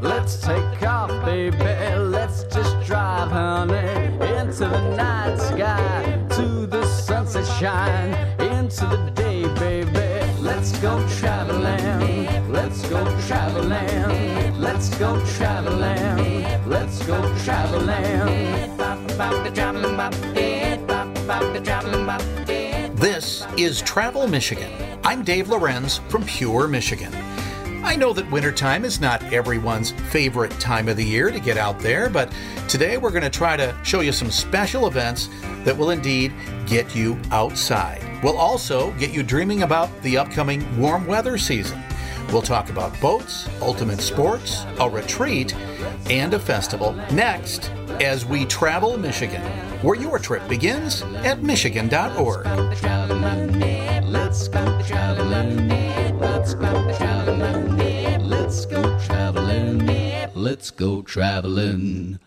Let's take off, baby. Let's just drive, honey, into the night sky, to the sunset shine, into the day, baby. Let's go traveling. Let's go traveling. Let's go traveling. Let's go traveling. This is Travel Michigan. I'm Dave Lorenz from Pure, Michigan. I know that wintertime is not everyone's favorite time of the year to get out there, but today we're going to try to show you some special events that will indeed get you outside. We'll also get you dreaming about the upcoming warm weather season. We'll talk about boats, ultimate sports, a retreat, and a festival next as we travel Michigan, where your trip begins at Michigan.org. Let's go traveling. Let's go traveling. Let's go traveling.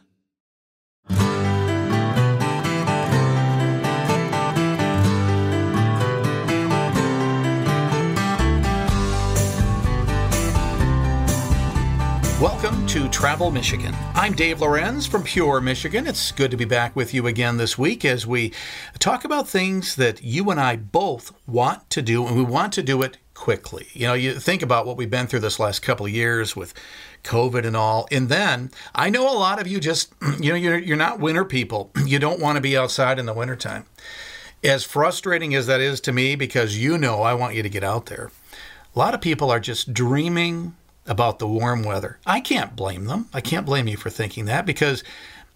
Welcome to Travel Michigan. I'm Dave Lorenz from Pure, Michigan. It's good to be back with you again this week as we talk about things that you and I both want to do, and we want to do it quickly. You know, you think about what we've been through this last couple of years with COVID and all. And then I know a lot of you just, you know, you're, you're not winter people. You don't want to be outside in the wintertime. As frustrating as that is to me, because you know I want you to get out there, a lot of people are just dreaming about the warm weather. I can't blame them. I can't blame you for thinking that because,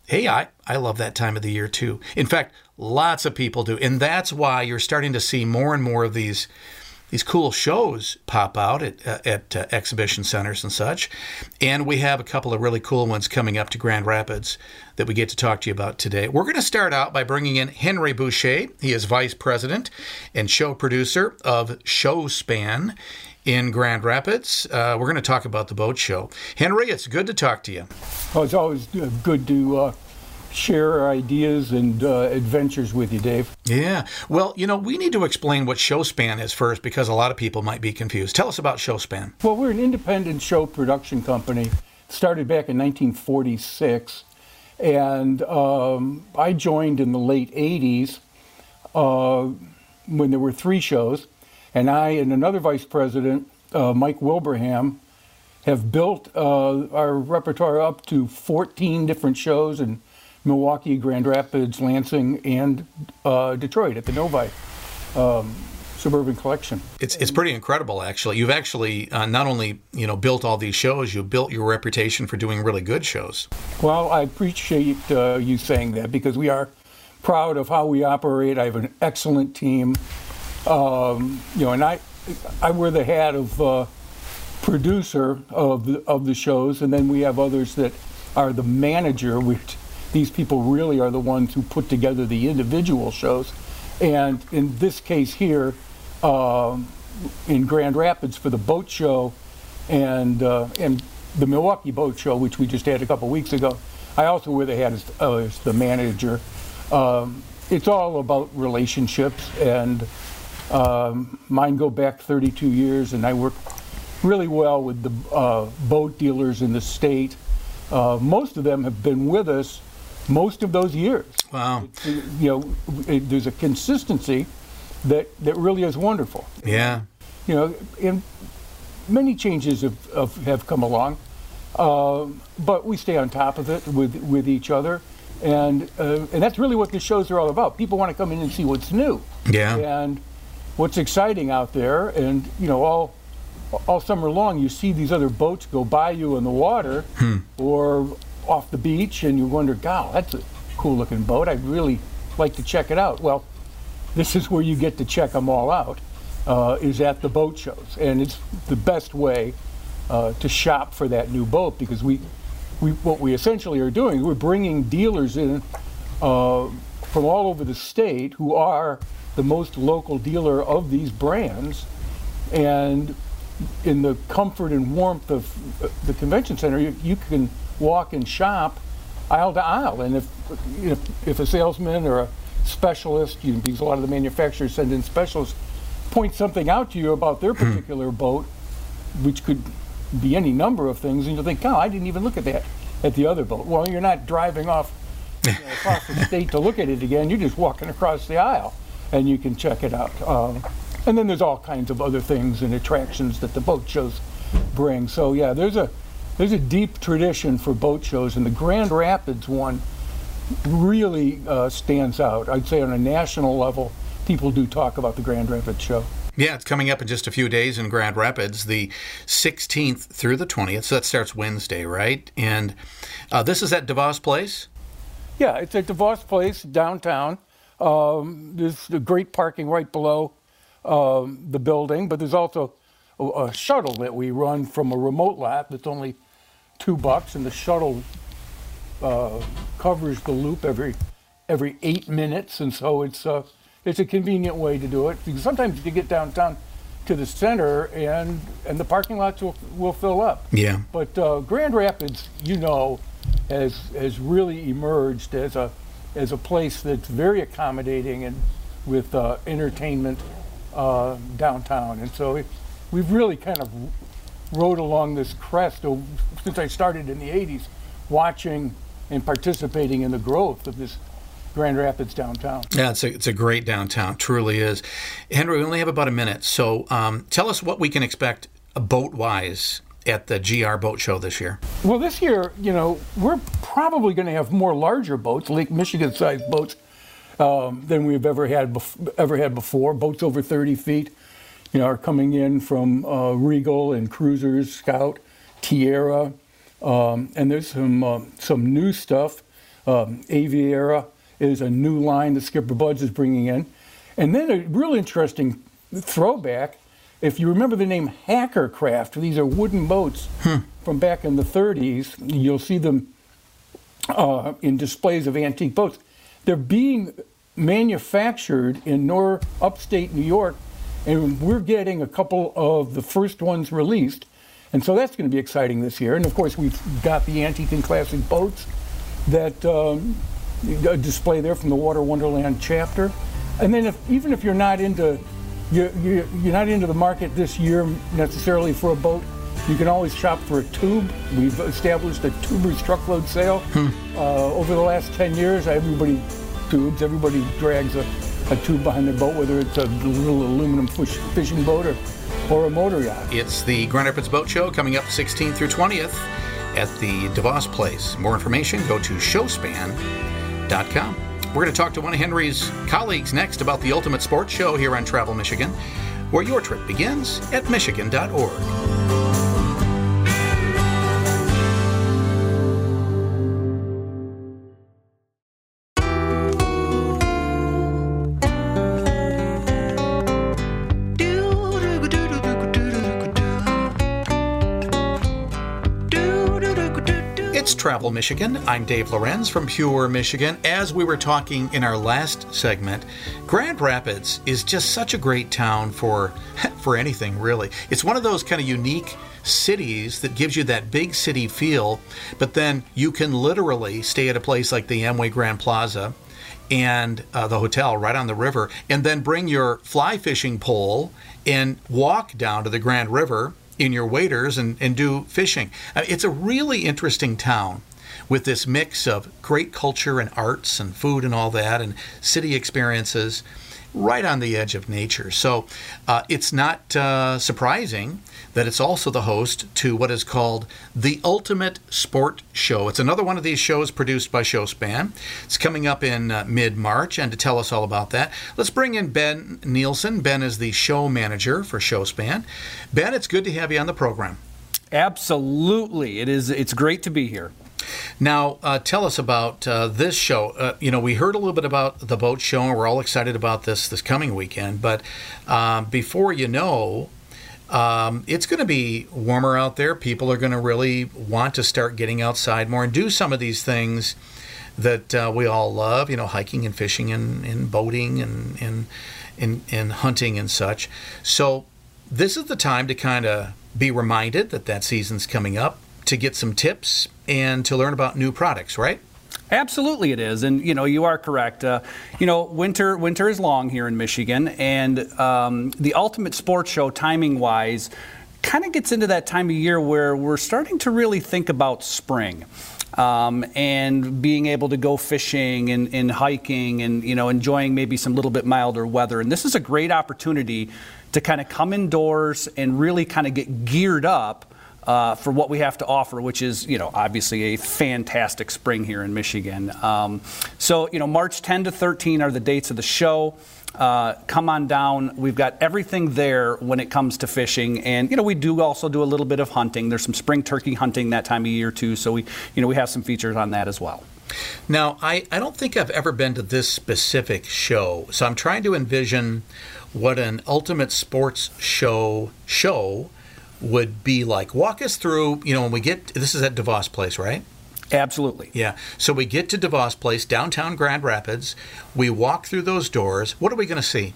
hey, I, I love that time of the year too. In fact, lots of people do. And that's why you're starting to see more and more of these these cool shows pop out at, uh, at uh, exhibition centers and such. And we have a couple of really cool ones coming up to Grand Rapids that we get to talk to you about today. We're going to start out by bringing in Henry Boucher. He is vice president and show producer of Showspan in Grand Rapids. Uh, we're going to talk about the boat show. Henry, it's good to talk to you. Well, it's always uh, good to uh, share ideas and uh, adventures with you, Dave. Yeah. Well, you know, we need to explain what Showspan is first because a lot of people might be confused. Tell us about Showspan. Well, we're an independent show production company. Started back in 1946, and um, I joined in the late 80s uh, when there were three shows and I and another vice president, uh, Mike Wilbraham, have built uh, our repertoire up to 14 different shows in Milwaukee, Grand Rapids, Lansing, and uh, Detroit at the Novi. Um, Suburban Collection. It's it's pretty incredible, actually. You've actually uh, not only you know built all these shows, you built your reputation for doing really good shows. Well, I appreciate uh, you saying that because we are proud of how we operate. I have an excellent team. Um, you know, and I, I wear the hat of uh, producer of the of the shows, and then we have others that are the manager. Which these people really are the ones who put together the individual shows. And in this case here, um, in Grand Rapids for the boat show, and uh, and the Milwaukee Boat Show, which we just had a couple weeks ago, I also wear the hat as, uh, as the manager. Um, it's all about relationships and um, mine go back 32 years, and I work really well with the uh, boat dealers in the state. Uh, most of them have been with us most of those years. Wow. You know, it, there's a consistency that, that really is wonderful. Yeah. You know, and many changes have, have, have come along, uh, but we stay on top of it with, with each other. And, uh, and that's really what the shows are all about. People want to come in and see what's new. Yeah. And what's exciting out there. And you know, all all summer long, you see these other boats go by you in the water Hmm. or off the beach, and you wonder, "God, that's a cool looking boat. I'd really like to check it out." Well, this is where you get to check them all out. Uh, is at the boat shows, and it's the best way uh, to shop for that new boat because we, we what we essentially are doing, we're bringing dealers in uh, from all over the state who are the most local dealer of these brands, and in the comfort and warmth of uh, the convention center, you, you can walk and shop aisle to aisle. And if you know, if a salesman or a specialist, you know, because a lot of the manufacturers send in specialists, point something out to you about their particular boat, which could be any number of things, and you'll think, "Oh, I didn't even look at that at the other boat." Well, you're not driving off you know, across the state to look at it again. You're just walking across the aisle, and you can check it out. Um, and then there's all kinds of other things and attractions that the boat shows bring. So yeah, there's a there's a deep tradition for boat shows, and the Grand Rapids one really uh, stands out. I'd say on a national level, people do talk about the Grand Rapids show. Yeah, it's coming up in just a few days in Grand Rapids, the 16th through the 20th. So that starts Wednesday, right? And uh, this is at DeVos Place? Yeah, it's at DeVos Place downtown. Um, there's a great parking right below um, the building, but there's also a, a, shuttle that we run from a remote lot that's only two bucks, and the shuttle uh, covers the loop every every eight minutes, and so it's uh, it's a convenient way to do it. Because sometimes you get downtown to the center, and and the parking lots will will fill up. Yeah. But uh, Grand Rapids, you know, has has really emerged as a as a place that's very accommodating and with uh, entertainment uh, downtown, and so it, we've really kind of rode along this crest of, since I started in the '80s, watching and participating in the growth of this Grand Rapids downtown. Yeah, it's a, it's a great downtown, truly is. Henry, we only have about a minute, so um, tell us what we can expect boat wise at the GR Boat Show this year. Well, this year, you know, we're probably going to have more larger boats, Lake Michigan sized boats, um, than we've ever had bef- ever had before. Boats over 30 feet, you know, are coming in from uh, Regal and Cruisers, Scout, Tiara, um, and there's some uh, some new stuff. Um, Aviara is a new line that Skipper Buds is bringing in, and then a real interesting throwback. If you remember the name Hacker Craft, these are wooden boats hmm. from back in the 30s. You'll see them uh, in displays of antique boats. They're being manufactured in nor upstate New York, and we're getting a couple of the first ones released. And so that's going to be exciting this year. And of course, we've got the antique and classic boats that um, display there from the Water Wonderland chapter. And then, if, even if you're not into you're, you're, you're not into the market this year necessarily for a boat, you can always shop for a tube. We've established a tubers truckload sale hmm. uh, over the last 10 years. Everybody tubes. Everybody drags a, a tube behind their boat, whether it's a little aluminum fish, fishing boat or or a motor yacht. It's the Grand Rapids Boat Show coming up 16th through 20th at the DeVos Place. More information, go to showspan.com. We're going to talk to one of Henry's colleagues next about the Ultimate Sports Show here on Travel Michigan, where your trip begins at michigan.org. Michigan. I'm Dave Lorenz from Pure Michigan. As we were talking in our last segment, Grand Rapids is just such a great town for for anything really. It's one of those kind of unique cities that gives you that big city feel, but then you can literally stay at a place like the Amway Grand Plaza and uh, the hotel right on the river, and then bring your fly fishing pole and walk down to the Grand River in your waders and, and do fishing. Uh, it's a really interesting town with this mix of great culture and arts and food and all that and city experiences right on the edge of nature. So uh, it's not uh, surprising that it's also the host to what is called the Ultimate Sport Show. It's another one of these shows produced by Showspan. It's coming up in uh, mid March, and to tell us all about that, let's bring in Ben Nielsen. Ben is the show manager for Showspan. Ben, it's good to have you on the program. Absolutely, it is. It's great to be here. Now, uh, tell us about uh, this show. Uh, you know, we heard a little bit about the boat show, and we're all excited about this this coming weekend. But um, before you know, um, it's going to be warmer out there. People are going to really want to start getting outside more and do some of these things that uh, we all love. You know, hiking and fishing and, and boating and, and and and hunting and such. So this is the time to kind of be reminded that that season's coming up to get some tips and to learn about new products, right? Absolutely, it is, and you know you are correct. Uh, you know, winter winter is long here in Michigan, and um, the Ultimate Sports Show, timing wise, kind of gets into that time of year where we're starting to really think about spring. Um, and being able to go fishing and, and, hiking and you know enjoying maybe some little bit milder weather and this is a great opportunity to kind of come indoors and really kind of get geared up uh, for what we have to offer, which is, you know, obviously a fantastic spring here in Michigan. Um, so, you know, March 10 to 13 are the dates of the show. Uh, come on down. We've got everything there when it comes to fishing, and you know we do also do a little bit of hunting. There's some spring turkey hunting that time of year too, so we you know we have some features on that as well. Now, I, I don't think I've ever been to this specific show, so I'm trying to envision what an ultimate sports show show would be like. Walk us through, you know, when we get this is at DeVos Place, right? Absolutely. Yeah. So we get to DeVos Place, downtown Grand Rapids. We walk through those doors. What are we going to see?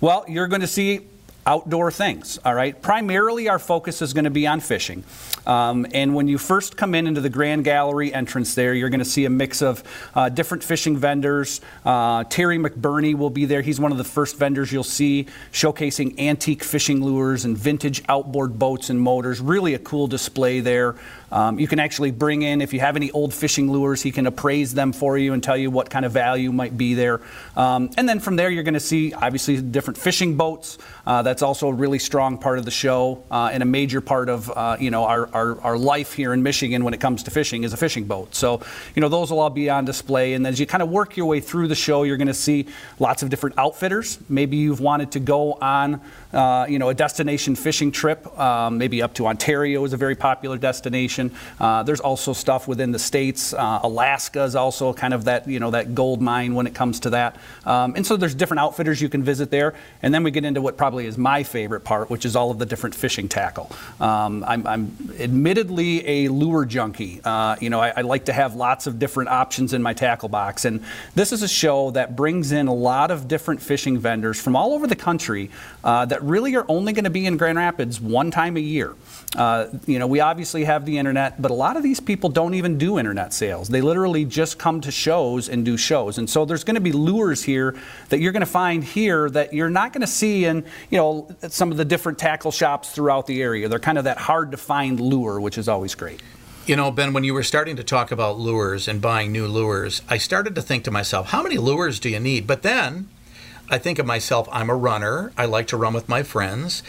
Well, you're going to see outdoor things, all right? Primarily, our focus is going to be on fishing. Um, and when you first come in into the Grand Gallery entrance there, you're going to see a mix of uh, different fishing vendors. Uh, Terry McBurney will be there. He's one of the first vendors you'll see showcasing antique fishing lures and vintage outboard boats and motors. Really a cool display there. Um, you can actually bring in, if you have any old fishing lures, he can appraise them for you and tell you what kind of value might be there. Um, and then from there, you're going to see obviously different fishing boats. Uh, that's also a really strong part of the show uh, and a major part of uh, you know our, our, our, life here in Michigan when it comes to fishing is a fishing boat. So you know those will all be on display. And as you kind of work your way through the show, you're going to see lots of different outfitters. Maybe you've wanted to go on uh, you know a destination fishing trip, um, maybe up to Ontario is a very popular destination. Uh, there's also stuff within the states. Uh, Alaska is also kind of that you know that gold mine when it comes to that. Um, and so there's different outfitters you can visit there. And then we get into what probably is my favorite part, which is all of the different fishing tackle. Um, I'm, I'm, admittedly a lure junkie. Uh, you know, I, I like to have lots of different options in my tackle box, and this is a show that brings in a lot of different fishing vendors from all over the country uh, that really are only going to be in Grand Rapids one time a year. Uh, you know, we obviously have the internet, but a lot of these people don't even do internet sales. They literally just come to shows and do shows. And so there's going to be lures here that you're going to find here that you're not going to see in, you know, some of the different tackle shops throughout the area. They're kind of that hard to find lure, which is always great. You know, Ben, when you were starting to talk about lures and buying new lures, I started to think to myself, how many lures do you need? But then I think of myself, I'm a runner. I like to run with my friends.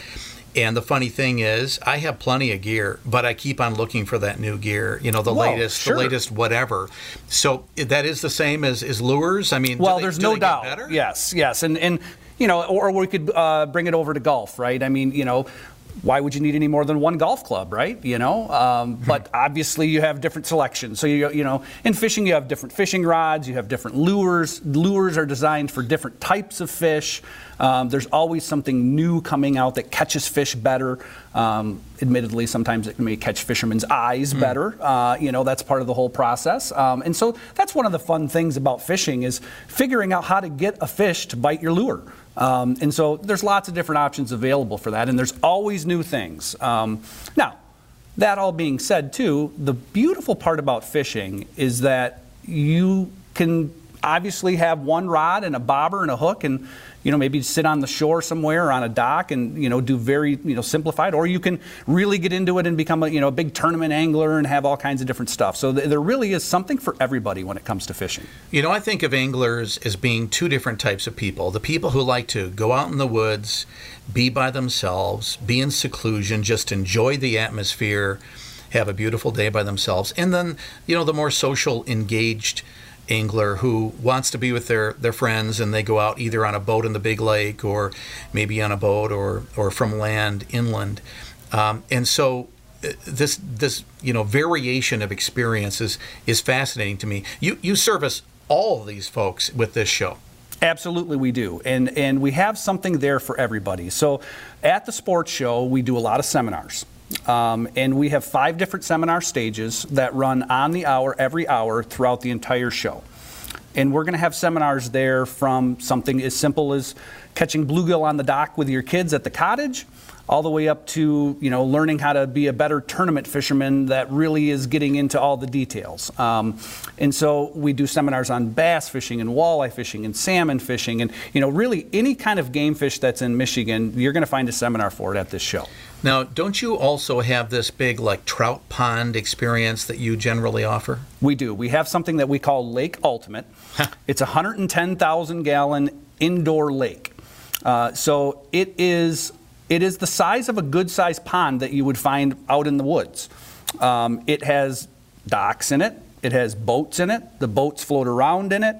And the funny thing is, I have plenty of gear, but I keep on looking for that new gear. You know, the Whoa, latest, sure. the latest whatever. So that is the same as, as lures. I mean, well, they, there's no doubt. Yes, yes, and and you know, or, or we could uh, bring it over to golf, right? I mean, you know, why would you need any more than one golf club, right? You know, um, hmm. but obviously you have different selections. So you you know, in fishing you have different fishing rods, you have different lures. Lures are designed for different types of fish. Um, there's always something new coming out that catches fish better. Um, admittedly, sometimes it may catch fishermen's eyes mm. better. Uh, you know, that's part of the whole process. Um, and so that's one of the fun things about fishing is figuring out how to get a fish to bite your lure. Um, and so there's lots of different options available for that, and there's always new things. Um, now, that all being said, too, the beautiful part about fishing is that you can obviously have one rod and a bobber and a hook and you know, maybe sit on the shore somewhere or on a dock and, you know, do very, you know, simplified, or you can really get into it and become a, you know, a big tournament angler and have all kinds of different stuff. So th- there really is something for everybody when it comes to fishing. You know, I think of anglers as being two different types of people. The people who like to go out in the woods, be by themselves, be in seclusion, just enjoy the atmosphere, have a beautiful day by themselves. And then, you know, the more social, engaged angler who wants to be with their, their friends and they go out either on a boat in the big lake or maybe on a boat or, or from land inland. Um, and so uh, this this you know variation of experiences is fascinating to me. You you service all these folks with this show. Absolutely, we do, and and we have something there for everybody. So, at the sports show, we do a lot of seminars. Um, and we have five different seminar stages that run on the hour, every hour, throughout the entire show. And we're going to have seminars there from something as simple as catching bluegill on the dock with your kids at the cottage, all the way up to you know learning how to be a better tournament fisherman that really is getting into all the details. Um, and so we do seminars on bass fishing and walleye fishing and salmon fishing and you know really any kind of game fish that's in Michigan, you're going to find a seminar for it at this show. Now, don't you also have this big like trout pond experience that you generally offer? We do. We have something that we call Lake Ultimate. it's a 110,000 gallon indoor lake. Uh, so it is it is the size of a good sized pond that you would find out in the woods. Um, it has docks in it. It has boats in it. The boats float around in it.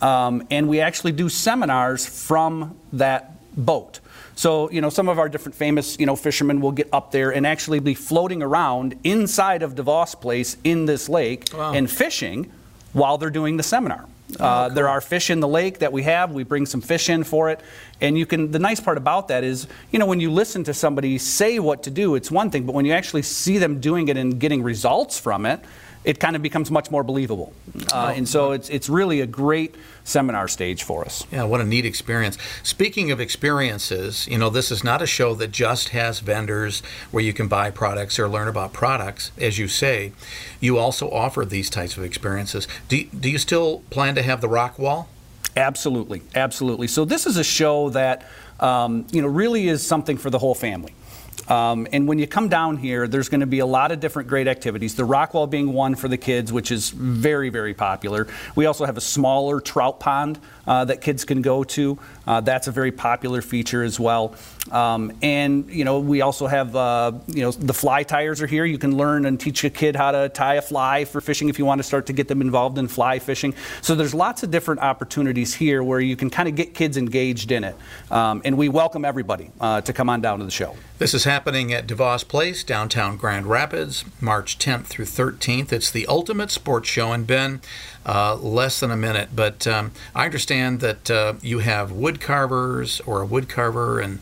Um, and we actually do seminars from that boat. So, you know, some of our different famous, you know, fishermen will get up there and actually be floating around inside of DeVos Place in this lake wow. and fishing while they're doing the seminar. Oh, uh, cool. There are fish in the lake that we have. We bring some fish in for it, and you can. The nice part about that is, you know, when you listen to somebody say what to do, it's one thing, but when you actually see them doing it and getting results from it, it kind of becomes much more believable. Uh, and so it's, it's really a great seminar stage for us. Yeah, what a neat experience. Speaking of experiences, you know, this is not a show that just has vendors where you can buy products or learn about products. As you say, you also offer these types of experiences. Do, do you still plan to have the rock wall? Absolutely, absolutely. So this is a show that, um, you know, really is something for the whole family. Um, and when you come down here, there's going to be a lot of different great activities. The rock wall being one for the kids, which is very, very popular. We also have a smaller trout pond uh, that kids can go to. Uh, that's a very popular feature as well. Um, and you know, we also have uh, you know the fly tyers are here. You can learn and teach a kid how to tie a fly for fishing if you want to start to get them involved in fly fishing. So there's lots of different opportunities here where you can kind of get kids engaged in it. Um, and we welcome everybody uh, to come on down to the show. This is happening at DeVos Place, downtown Grand Rapids, March 10th through 13th. It's the ultimate sports show, and Ben uh, less than a minute. But um, I understand that uh, you have wood carvers or a wood carver and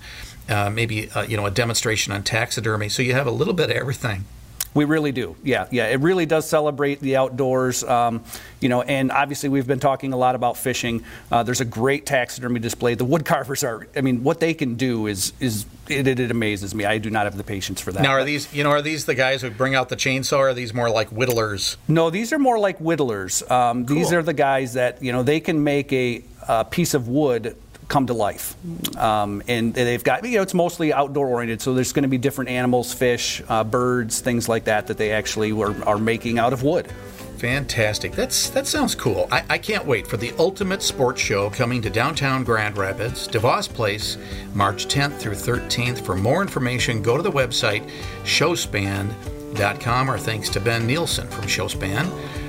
uh, maybe uh, you know a demonstration on taxidermy. So you have a little bit of everything. We really do. Yeah, yeah. It really does celebrate the outdoors. Um, you know, and obviously we've been talking a lot about fishing. Uh, there's a great taxidermy display. The wood carvers are. I mean, what they can do is is it, it, it amazes me. I do not have the patience for that. Now, are these you know are these the guys who bring out the chainsaw? Or are these more like whittlers? No, these are more like whittlers. Um, cool. These are the guys that you know they can make a, a piece of wood come to life. Um, and they've got, you know, it's mostly outdoor oriented, so there's going to be different animals, fish, uh, birds, things like that that they actually were, are making out of wood. Fantastic. That's that sounds cool. I, I, can't wait for the ultimate sports show coming to downtown Grand Rapids, DeVos Place, March 10th through 13th. For more information, go to the website showspan.com. Our thanks to Ben Nielsen from Showspan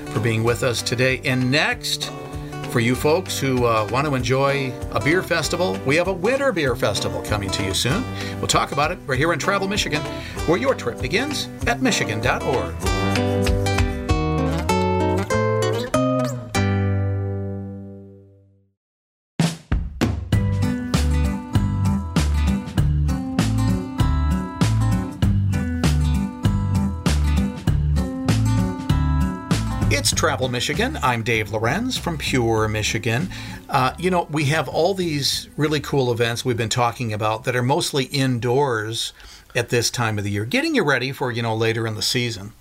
for being with us today. And next, for you folks who uh, want to enjoy a beer festival, we have a winter beer festival coming to you soon. We'll talk about it right here in Travel Michigan, where your trip begins at michigan.org. Travel Michigan. I'm Dave Lorenz from Pure Michigan. Uh, you know, we have all these really cool events we've been talking about that are mostly indoors at this time of the year, getting you ready for, you know, later in the season.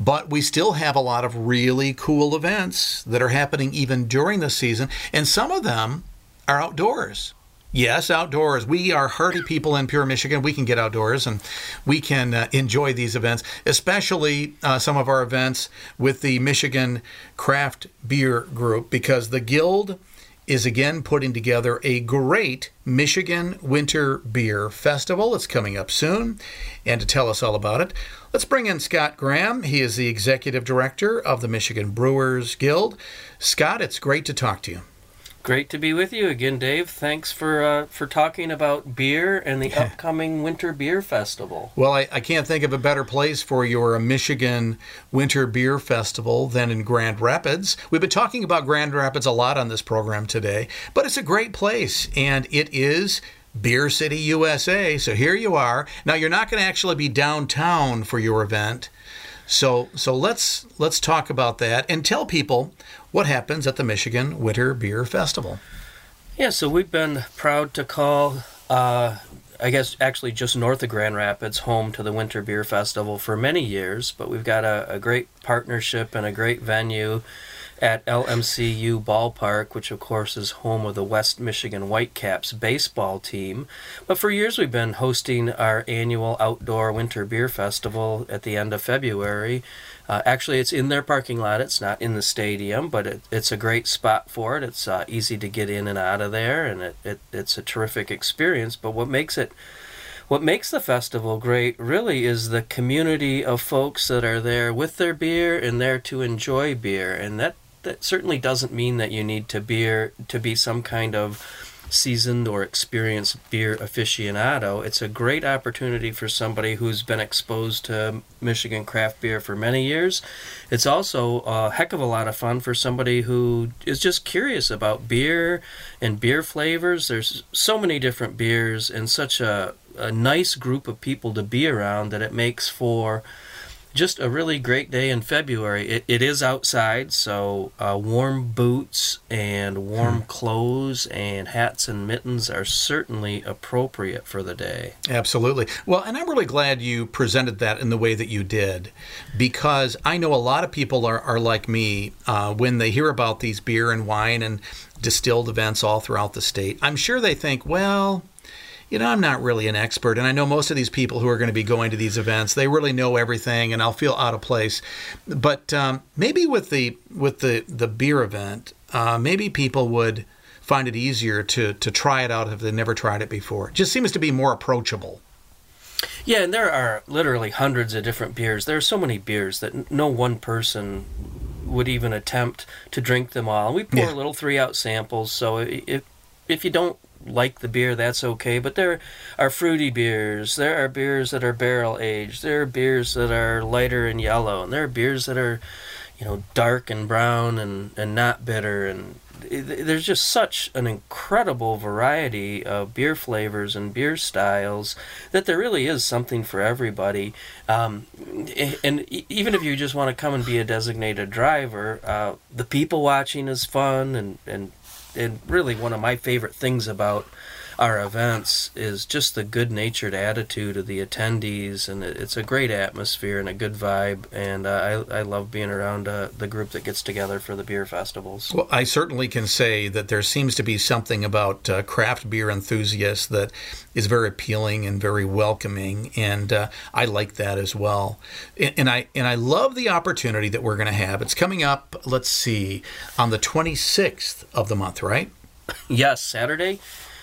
But we still have a lot of really cool events that are happening even during the season, and some of them are outdoors. Yes, outdoors. We are hardy people in Pure Michigan. We can get outdoors and we can uh, enjoy these events, especially uh, some of our events with the Michigan Craft Beer Group, because the Guild is again putting together a great Michigan Winter Beer Festival. It's coming up soon. And to tell us all about it, let's bring in Scott Graham. He is the executive director of the Michigan Brewers Guild. Scott, it's great to talk to you. Great to be with you again, Dave. Thanks for uh, for talking about beer and the upcoming Winter Beer Festival. Well, I, I can't think of a better place for your Michigan Winter Beer Festival than in Grand Rapids. We've been talking about Grand Rapids a lot on this program today, but it's a great place, and it is Beer City, USA. So here you are. Now you're not going to actually be downtown for your event. So so let's let's talk about that and tell people what happens at the Michigan Winter Beer Festival. Yeah, so we've been proud to call uh, I guess actually just north of Grand Rapids, home to the Winter Beer Festival for many years. But we've got a, a great partnership and a great venue at LMCU Ballpark, which of course is home of the West Michigan Whitecaps baseball team. But for years we've been hosting our annual outdoor winter beer festival at the end of February. Uh, actually, it's in their parking lot. It's not in the stadium, but it, it's a great spot for it. It's uh, easy to get in and out of there, and it, it, it's a terrific experience. But what makes it what makes the festival great really is the community of folks that are there with their beer and there to enjoy beer and that that certainly doesn't mean that you need to beer to be some kind of seasoned or experienced beer aficionado. It's a great opportunity for somebody who's been exposed to Michigan craft beer for many years. It's also a heck of a lot of fun for somebody who is just curious about beer and beer flavors. There's so many different beers and such a, a nice group of people to be around that it makes for just a really great day in February. It, it is outside, so uh, warm boots and warm hmm. clothes and hats and mittens are certainly appropriate for the day. Absolutely. Well, and I'm really glad you presented that in the way that you did because I know a lot of people are, are like me uh, when they hear about these beer and wine and distilled events all throughout the state. I'm sure they think, well, you know, I'm not really an expert. And I know most of these people who are going to be going to these events, they really know everything, and I'll feel out of place. But um, maybe with the with the the beer event, uh, maybe people would find it easier to to try it out if they've never tried it before. It just seems to be more approachable. Yeah, and there are literally hundreds of different beers. There are so many beers that no one person would even attempt to drink them all. And we pour yeah. little three out samples, so if if you don't like the beer, that's okay. But there are fruity beers. There are beers that are barrel aged. There are beers that are lighter and yellow, and there are beers that are, you know, dark and brown and and not bitter. And there's just such an incredible variety of beer flavors and beer styles that there really is something for everybody. Um, and even if you just want to come and be a designated driver, uh, the people watching is fun and and and really one of my favorite things about our events is just the good natured attitude of the attendees, and it's a great atmosphere and a good vibe. And uh, I, I love being around uh, the group that gets together for the beer festivals. Well, I certainly can say that there seems to be something about uh, craft beer enthusiasts that is very appealing and very welcoming, and uh, I like that as well. And, and I and I love the opportunity that we're going to have. It's coming up. Let's see, on the 26th of the month, right? Yes, Saturday,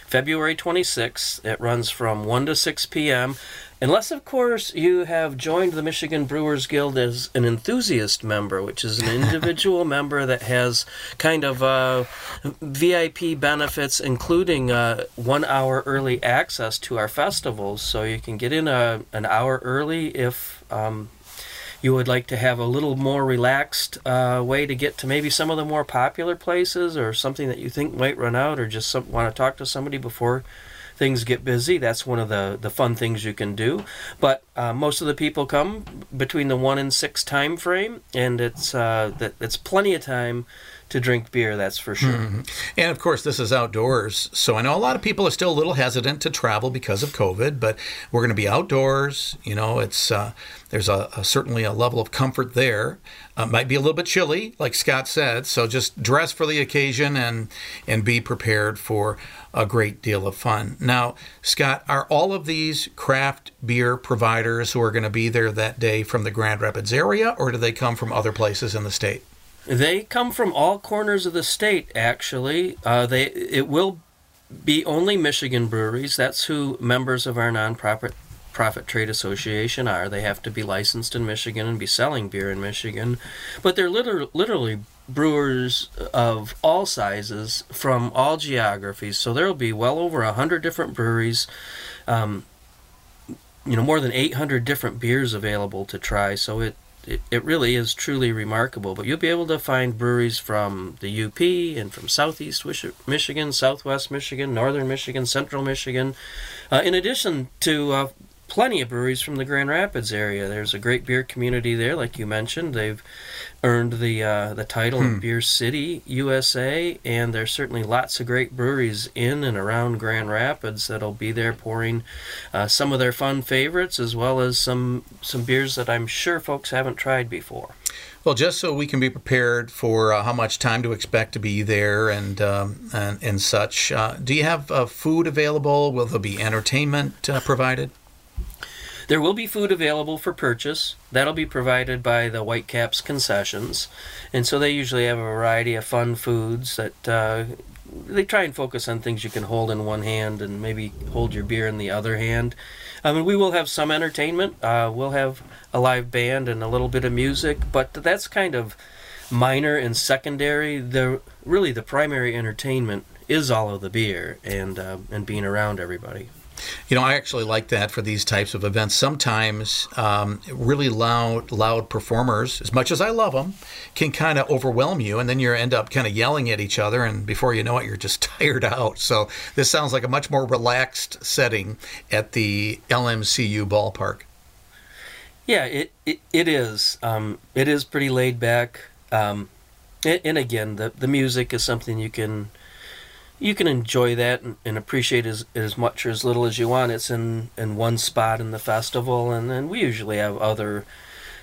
February 26th. It runs from 1 to 6 p.m. Unless, of course, you have joined the Michigan Brewers Guild as an enthusiast member, which is an individual member that has kind of uh, VIP benefits, including uh, one hour early access to our festivals. So you can get in a, an hour early if um, you would like to have a little more relaxed uh, way to get to maybe some of the more popular places or something that you think might run out or just some, want to talk to somebody before things get busy. That's one of the, the fun things you can do. But uh, most of the people come between the one and six time frame and it's uh, that it's plenty of time to drink beer, that's for sure. Mm-hmm. And of course, this is outdoors. So I know a lot of people are still a little hesitant to travel because of COVID, but we're going to be outdoors. You know, it's uh, there's a, a, certainly a level of comfort there. Uh, might be a little bit chilly, like Scott said. So just dress for the occasion and and be prepared for a great deal of fun. Now, Scott, are all of these craft beer providers who are going to be there that day from the Grand Rapids area, or do they come from other places in the state? They come from all corners of the state. Actually, uh, they it will be only Michigan breweries. That's who members of our nonprofit profit trade association are. They have to be licensed in Michigan and be selling beer in Michigan, but they're literally, literally brewers of all sizes from all geographies. So there will be well over a hundred different breweries. Um, you know, more than 800 different beers available to try. So it it, it really is truly remarkable. But you'll be able to find breweries from the UP and from Southeast Michigan, Southwest Michigan, Northern Michigan, Central Michigan, uh, in addition to uh, plenty of breweries from the Grand Rapids area. There's a great beer community there, like you mentioned. They've earned the uh, the title of Beer City, USA, and there's certainly lots of great breweries in and around Grand Rapids that'll be there pouring uh, some of their fun favorites, as well as some some beers that I'm sure folks haven't tried before. Well, just so we can be prepared for uh, how much time to expect to be there and um, and, and such, uh, do you have uh, food available? Will there be entertainment uh, provided? There will be food available for purchase. That'll be provided by the Whitecaps concessions, and so they usually have a variety of fun foods that uh, they try and focus on things you can hold in one hand and maybe hold your beer in the other hand. I mean, we will have some entertainment. Uh, we'll have a live band and a little bit of music, but that's kind of minor and secondary. The really the primary entertainment is all of the beer and uh, and being around everybody. You know, I actually like that for these types of events. Sometimes um, really loud, loud performers, as much as I love them, can kind of overwhelm you, and then you end up kind of yelling at each other, and before you know it, you're just tired out. So this sounds like a much more relaxed setting at the LMCU ballpark. Yeah, it it, it is. Um, it is pretty laid back. Um, and, and again, the the music is something you can you can enjoy that and, and appreciate as as much or as little as you want. It's in in one spot in the festival, and then we usually have other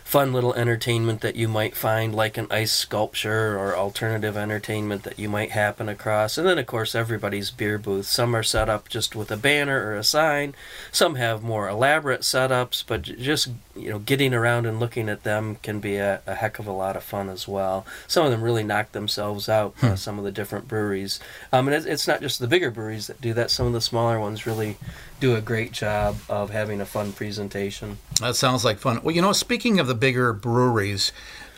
fun little entertainment that you might find, like an ice sculpture or alternative entertainment that you might happen across. And then, of course, everybody's beer booth. Some are set up just with a banner or a sign. Some have more elaborate setups, but just you know, getting around and looking at them can be a, a heck of a lot of fun as well. Some of them really knock themselves out. Uh, some of the different breweries, um, and it's, it's not just the bigger breweries that do that. Some of the smaller ones really do a great job of having a fun presentation. That sounds like fun. Well, you know, speaking of the bigger breweries,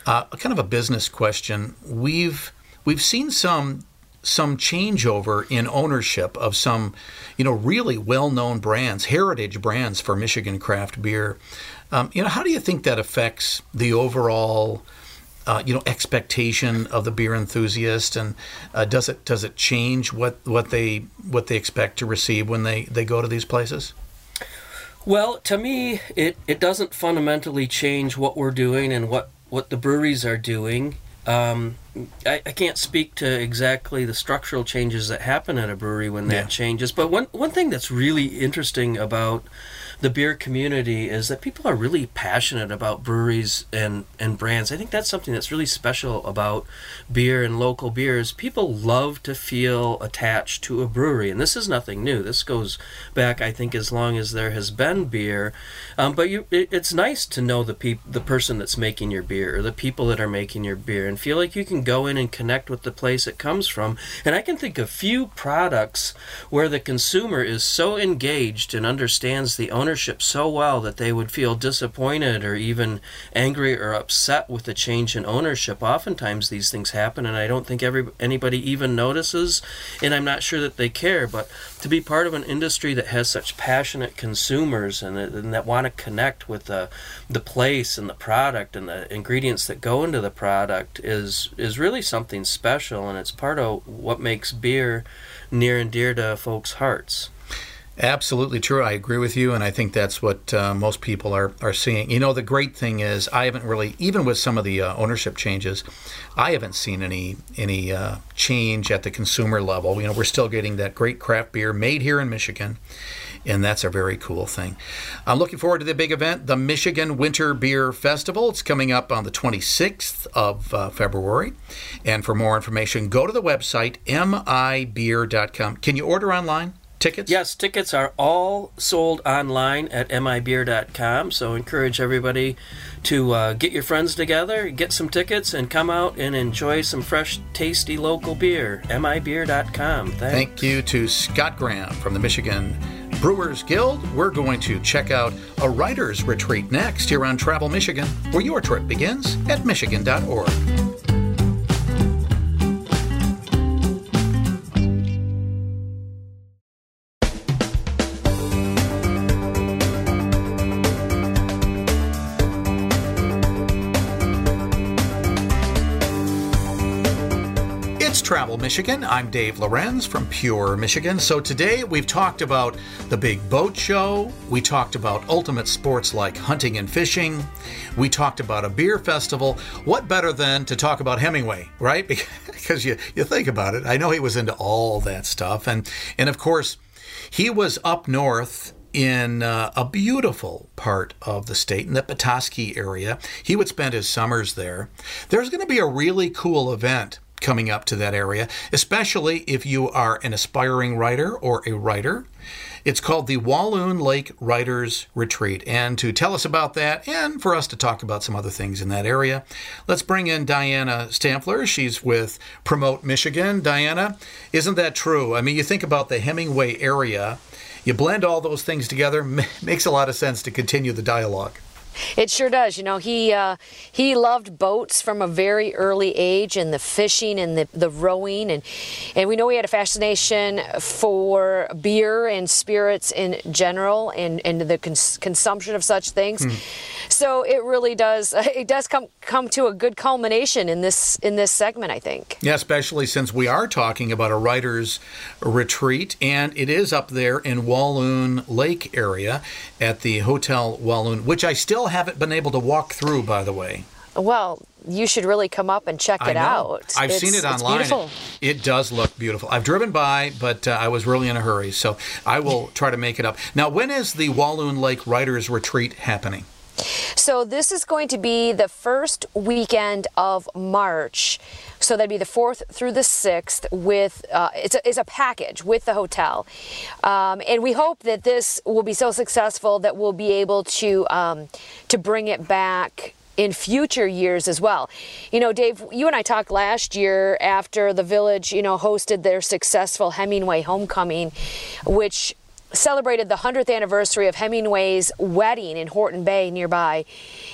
uh, kind of a business question. We've we've seen some some changeover in ownership of some, you know, really well-known brands, heritage brands for Michigan craft beer. Um, you know, how do you think that affects the overall, uh, you know, expectation of the beer enthusiast, and uh, does it does it change what what they what they expect to receive when they they go to these places? Well, to me, it, it doesn't fundamentally change what we're doing and what, what the breweries are doing. Um, I, I can't speak to exactly the structural changes that happen at a brewery when that Yeah. changes. But one, one thing that's really interesting about the beer community is that people are really passionate about breweries and, and brands. I think that's something that's really special about beer and local beers. People love to feel attached to a brewery, and this is nothing new. This goes back, I think, as long as there has been beer. Um, but you, it, it's nice to know the peop- the person that's making your beer or the people that are making your beer, and feel like you can go in and connect with the place it comes from. And I can think of few products where the consumer is so engaged and understands the ownership so well that they would feel disappointed or even angry or upset with the change in ownership. Oftentimes these things happen, and I don't think every anybody even notices, and I'm not sure that they care. But to be part of an industry that has such passionate consumers and, that- and that want to connect with the the place and the product and the ingredients that go into the product is is really something special, and it's part of what makes beer near and dear to folks' hearts. Absolutely true. I agree with you, and I think that's what uh, most people are, are seeing. You know, the great thing is, I haven't really, even with some of the uh, ownership changes, I haven't seen any any uh, change at the consumer level. You know, we're still getting that great craft beer made here in Michigan, and that's a very cool thing. I'm looking forward to the big event, the Michigan Winter Beer Festival. It's coming up on the 26th of uh, February, and for more information, go to the website mibeer.com. Can you order online? Tickets? Yes, tickets are all sold online at mibeer.com. So encourage everybody to uh, get your friends together, get some tickets, and come out and enjoy some fresh, tasty local beer. mibeer.com. Thanks. Thank you to Scott Graham from the Michigan Brewers Guild. We're going to check out a writer's retreat next here on Travel Michigan, where your trip begins at michigan.org. Michigan. I'm Dave Lorenz from Pure Michigan. So today we've talked about the big boat show. We talked about ultimate sports like hunting and fishing. We talked about a beer festival. What better than to talk about Hemingway, right? Because you, you think about it. I know he was into all that stuff. And, and of course, he was up north in uh, a beautiful part of the state, in the Petoskey area. He would spend his summers there. There's going to be a really cool event coming up to that area, especially if you are an aspiring writer or a writer. It's called the Walloon Lake Writers Retreat. And to tell us about that and for us to talk about some other things in that area, let's bring in Diana Stampler. She's with Promote Michigan. Diana, isn't that true? I mean, you think about the Hemingway area you blend all those things together, makes a lot of sense to continue the dialogue. It sure does. You know, he uh, he loved boats from a very early age, and the fishing and the, the rowing, and and we know he had a fascination for beer and spirits in general, and and the cons- consumption of such things. Hmm. So it really does. It does come come to a good culmination in this in this segment, I think. Yeah, especially since we are talking about a writer's retreat, and it is up there in Walloon Lake area at the Hotel Walloon, which I still haven't been able to walk through, by the way. Well, you should really come up and check it out. I've it's, seen it online. It, it, does look beautiful. I've driven by, but uh, I was really in a hurry, so I will try to make it up. Now, when is the Walloon Lake Writers Retreat happening? So this is going to be the first weekend of March. So that'd be the fourth through the sixth. With uh, it's a, it's a package with the hotel, um, and we hope that this will be so successful that we'll be able to um, to bring it back in future years as well. You know, Dave, you and I talked last year after the village, you know, hosted their successful Hemingway homecoming, which celebrated the 100th anniversary of Hemingway's wedding in Horton Bay nearby.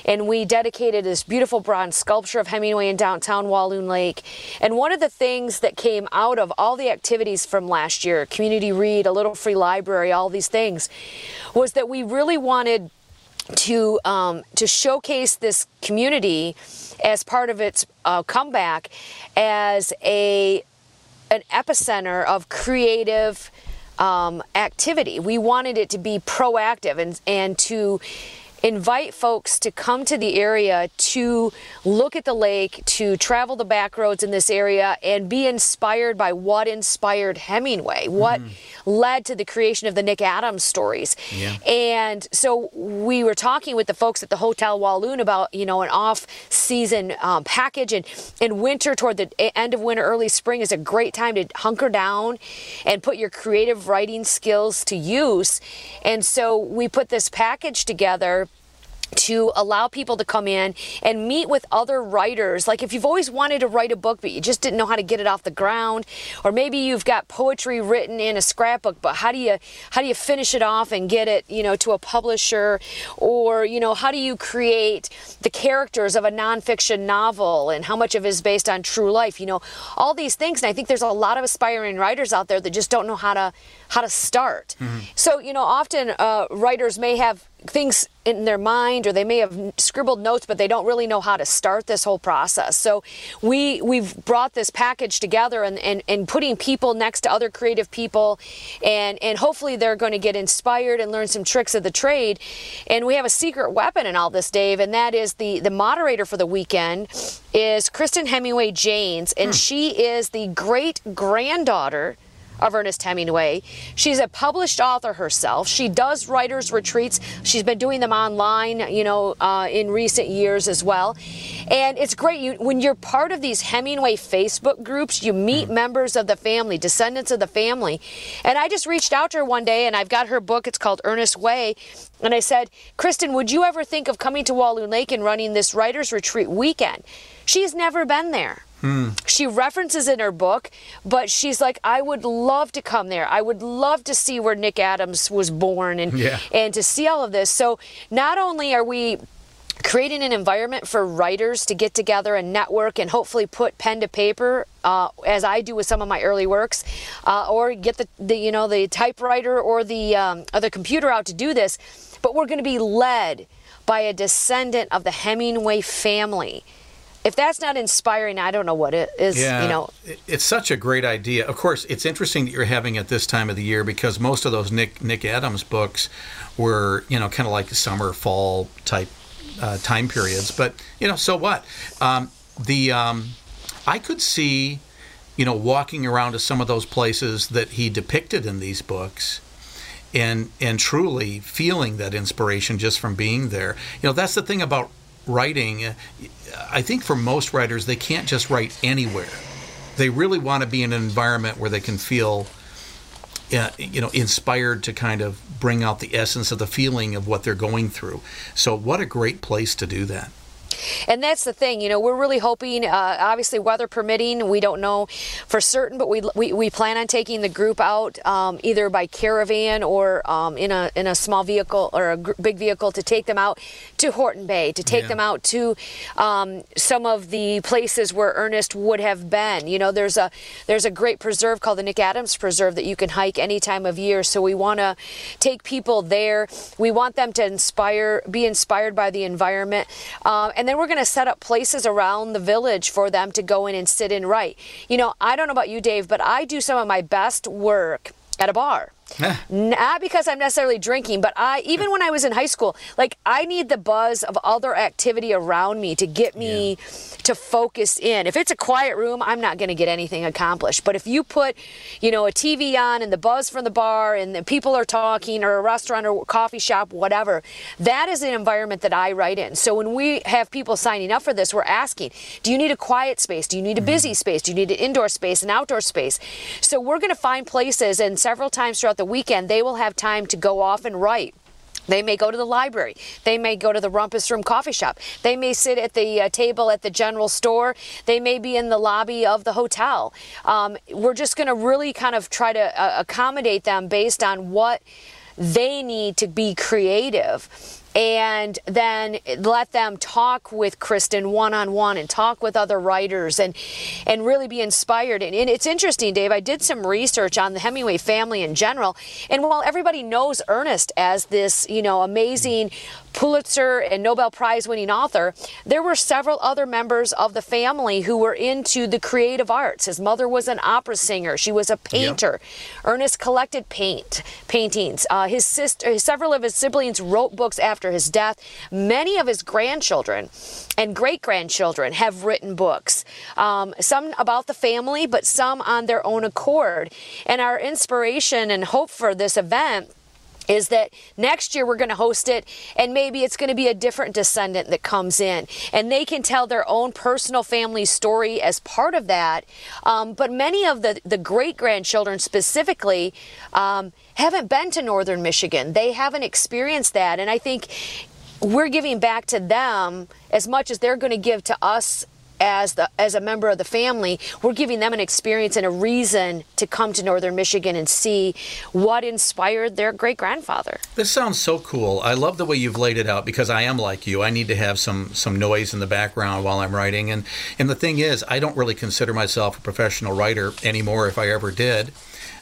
And we dedicated this beautiful bronze sculpture of Hemingway in downtown Walloon Lake. And one of the things that came out of all the activities from last year, community read, a little free library, all these things, was that we really wanted to um, to showcase this community as part of its uh, comeback as a an epicenter of creative um, activity. We wanted it to be proactive and, and to invite folks to come to the area to look at the lake, to travel the back roads in this area, and be inspired by what inspired Hemingway, what mm-hmm. led to the creation of the Nick Adams stories. Yeah. And so we were talking with the folks at the Hotel Walloon about, you know, an off-season um, package, and in winter, toward the end of winter, early spring, is a great time to hunker down and put your creative writing skills to use. And so we put this package together to allow people to come in and meet with other writers. Like if you've always wanted to write a book, but you just didn't know how to get it off the ground, or maybe you've got poetry written in a scrapbook, but how do you how do you finish it off and get it, you know, to a publisher? Or, you know, how do you create the characters of a nonfiction novel and how much of it is based on true life? You know, all these things. And I think there's a lot of aspiring writers out there that just don't know how to how to start. Mm-hmm. So, you know, often uh, writers may have things in their mind or they may have scribbled notes but they don't really know how to start this whole process so we we've brought this package together and, and, and putting people next to other creative people and and hopefully they're going to get inspired and learn some tricks of the trade and we have a secret weapon in all this dave and that is the the moderator for the weekend is kristen hemingway janes and hmm. she is the great granddaughter of Ernest Hemingway. She's a published author herself. She does writers' retreats. She's been doing them online, you know, uh, in recent years as well. And it's great you, when you're part of these Hemingway Facebook groups, you meet mm-hmm. members of the family, descendants of the family. And I just reached out to her one day, and I've got her book. It's called Ernest Way. And I said, Kristen, would you ever think of coming to Walloon Lake and running this writers' retreat weekend? She's never been there. Hmm. She references in her book, but she's like, I would love to come there. I would love to see where Nick Adams was born and yeah. and to see all of this. So not only are we creating an environment for writers to get together and network and hopefully put pen to paper uh, as I do with some of my early works, uh, or get the, the, you know the typewriter or the um, or the computer out to do this. But we're going to be led by a descendant of the Hemingway family if that's not inspiring, I don't know what it is. Yeah, You know, it's such a great idea. Of course, it's interesting that you're having it this time of the year because most of those Nick Nick Adams books were, you know, kind of like summer, fall type uh, time periods. But you know, so what? Um, the um, I could see, you know, walking around to some of those places that he depicted in these books. And, and truly feeling that inspiration just from being there. You know, that's the thing about writing. I think for most writers, they can't just write anywhere. They really want to be in an environment where they can feel, uh, you know, inspired to kind of bring out the essence of the feeling of what they're going through. So, what a great place to do that. And that's the thing, you know, we're really hoping, uh, obviously, weather permitting, we don't know for certain, but we, we, we plan on taking the group out um, either by caravan or um, in, a, in a small vehicle or a gr- big vehicle to take them out to Horton Bay, to take Yeah. them out to um, some of the places where Ernest would have been. You know, there's a, there's a great preserve called the Nick Adams Preserve that you can hike any time of year. So we want to take people there. We want them to inspire, be inspired by the environment. Um, and then we're going to set up places around the village for them to go in and sit and write. You know, I don't know about you, Dave, but I do some of my best work at a bar. Not because I'm necessarily drinking, but I even when I was in high school, like I need the buzz of other activity around me to get me to focus in. If it's a quiet room, I'm not going to get anything accomplished. But if you put, you know, a TV on and the buzz from the bar and the people are talking or a restaurant or coffee shop, whatever, that is an environment that I write in. So when we have people signing up for this, we're asking, do you need a quiet space? Do you need a busy mm. space? Do you need an indoor space, an outdoor space? So we're going to find places and several times throughout the weekend, they will have time to go off and write. They may go to the library. They may go to the Rumpus Room coffee shop. They may sit at the uh, table at the general store. They may be in the lobby of the hotel. Um, we're just going to really kind of try to uh, accommodate them based on what they need to be creative and then let them talk with Kristen one on one and talk with other writers and and really be inspired. And, and it's interesting, Dave. I did some research on the Hemingway family in general, and while everybody knows Ernest as this, you know, amazing Pulitzer and Nobel Prize winning author, there were several other members of the family who were into the creative arts. His mother was an opera singer. She was a painter. Ernest collected paint paintings. Uh, his sister, several of his siblings wrote books after his death. Many of his grandchildren and great grandchildren have written books. Um, some about the family, but some on their own accord. And our inspiration and hope for this event is that next year we're going to host it and maybe it's going to be a different descendant that comes in. And they can tell their own personal family story as part of that. Um, but many of the, the great grandchildren specifically um, haven't been to northern michigan. They haven't experienced that. And i think we're giving back to them as much as they're going to give to us as the as a member of the family, we're giving them an experience and a reason to come to Northern Michigan and see what inspired their great grandfather. This sounds so cool. I love the way you've laid it out because I am like you. I need to have some some noise in the background while I'm writing. And and the thing is, I don't really consider myself a professional writer anymore. If I ever did,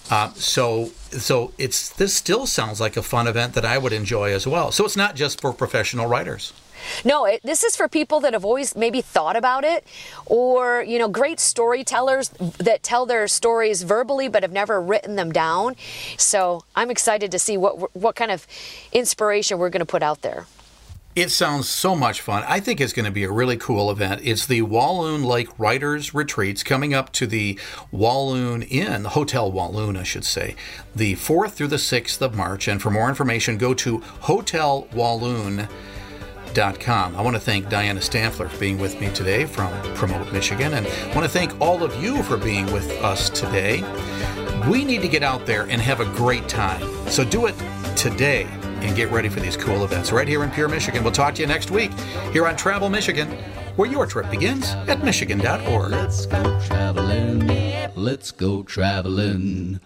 uh, so so it's this still sounds like a fun event that I would enjoy as well. So it's not just for professional writers. No, it, this is for people that have always maybe thought about it, or you know, great storytellers that tell their stories verbally but have never written them down. So I'm excited to see what what kind of inspiration we're going to put out there. It sounds so much fun. I think it's going to be a really cool event. It's the Walloon Lake Writers Retreats coming up to the Walloon Inn, Hotel Walloon, I should say, the 4th through the 6th of March. And for more information, go to hotelwalloon.com. I want to thank Dianna Stampfler for being with me today from Promote Michigan, and I want to thank all of you for being with us today. We need to get out there and have a great time. So do it today and get ready for these cool events right here in Pure Michigan. We'll talk to you next week here on Travel Michigan, where your trip begins at Michigan.org. Let's go traveling. Let's go traveling.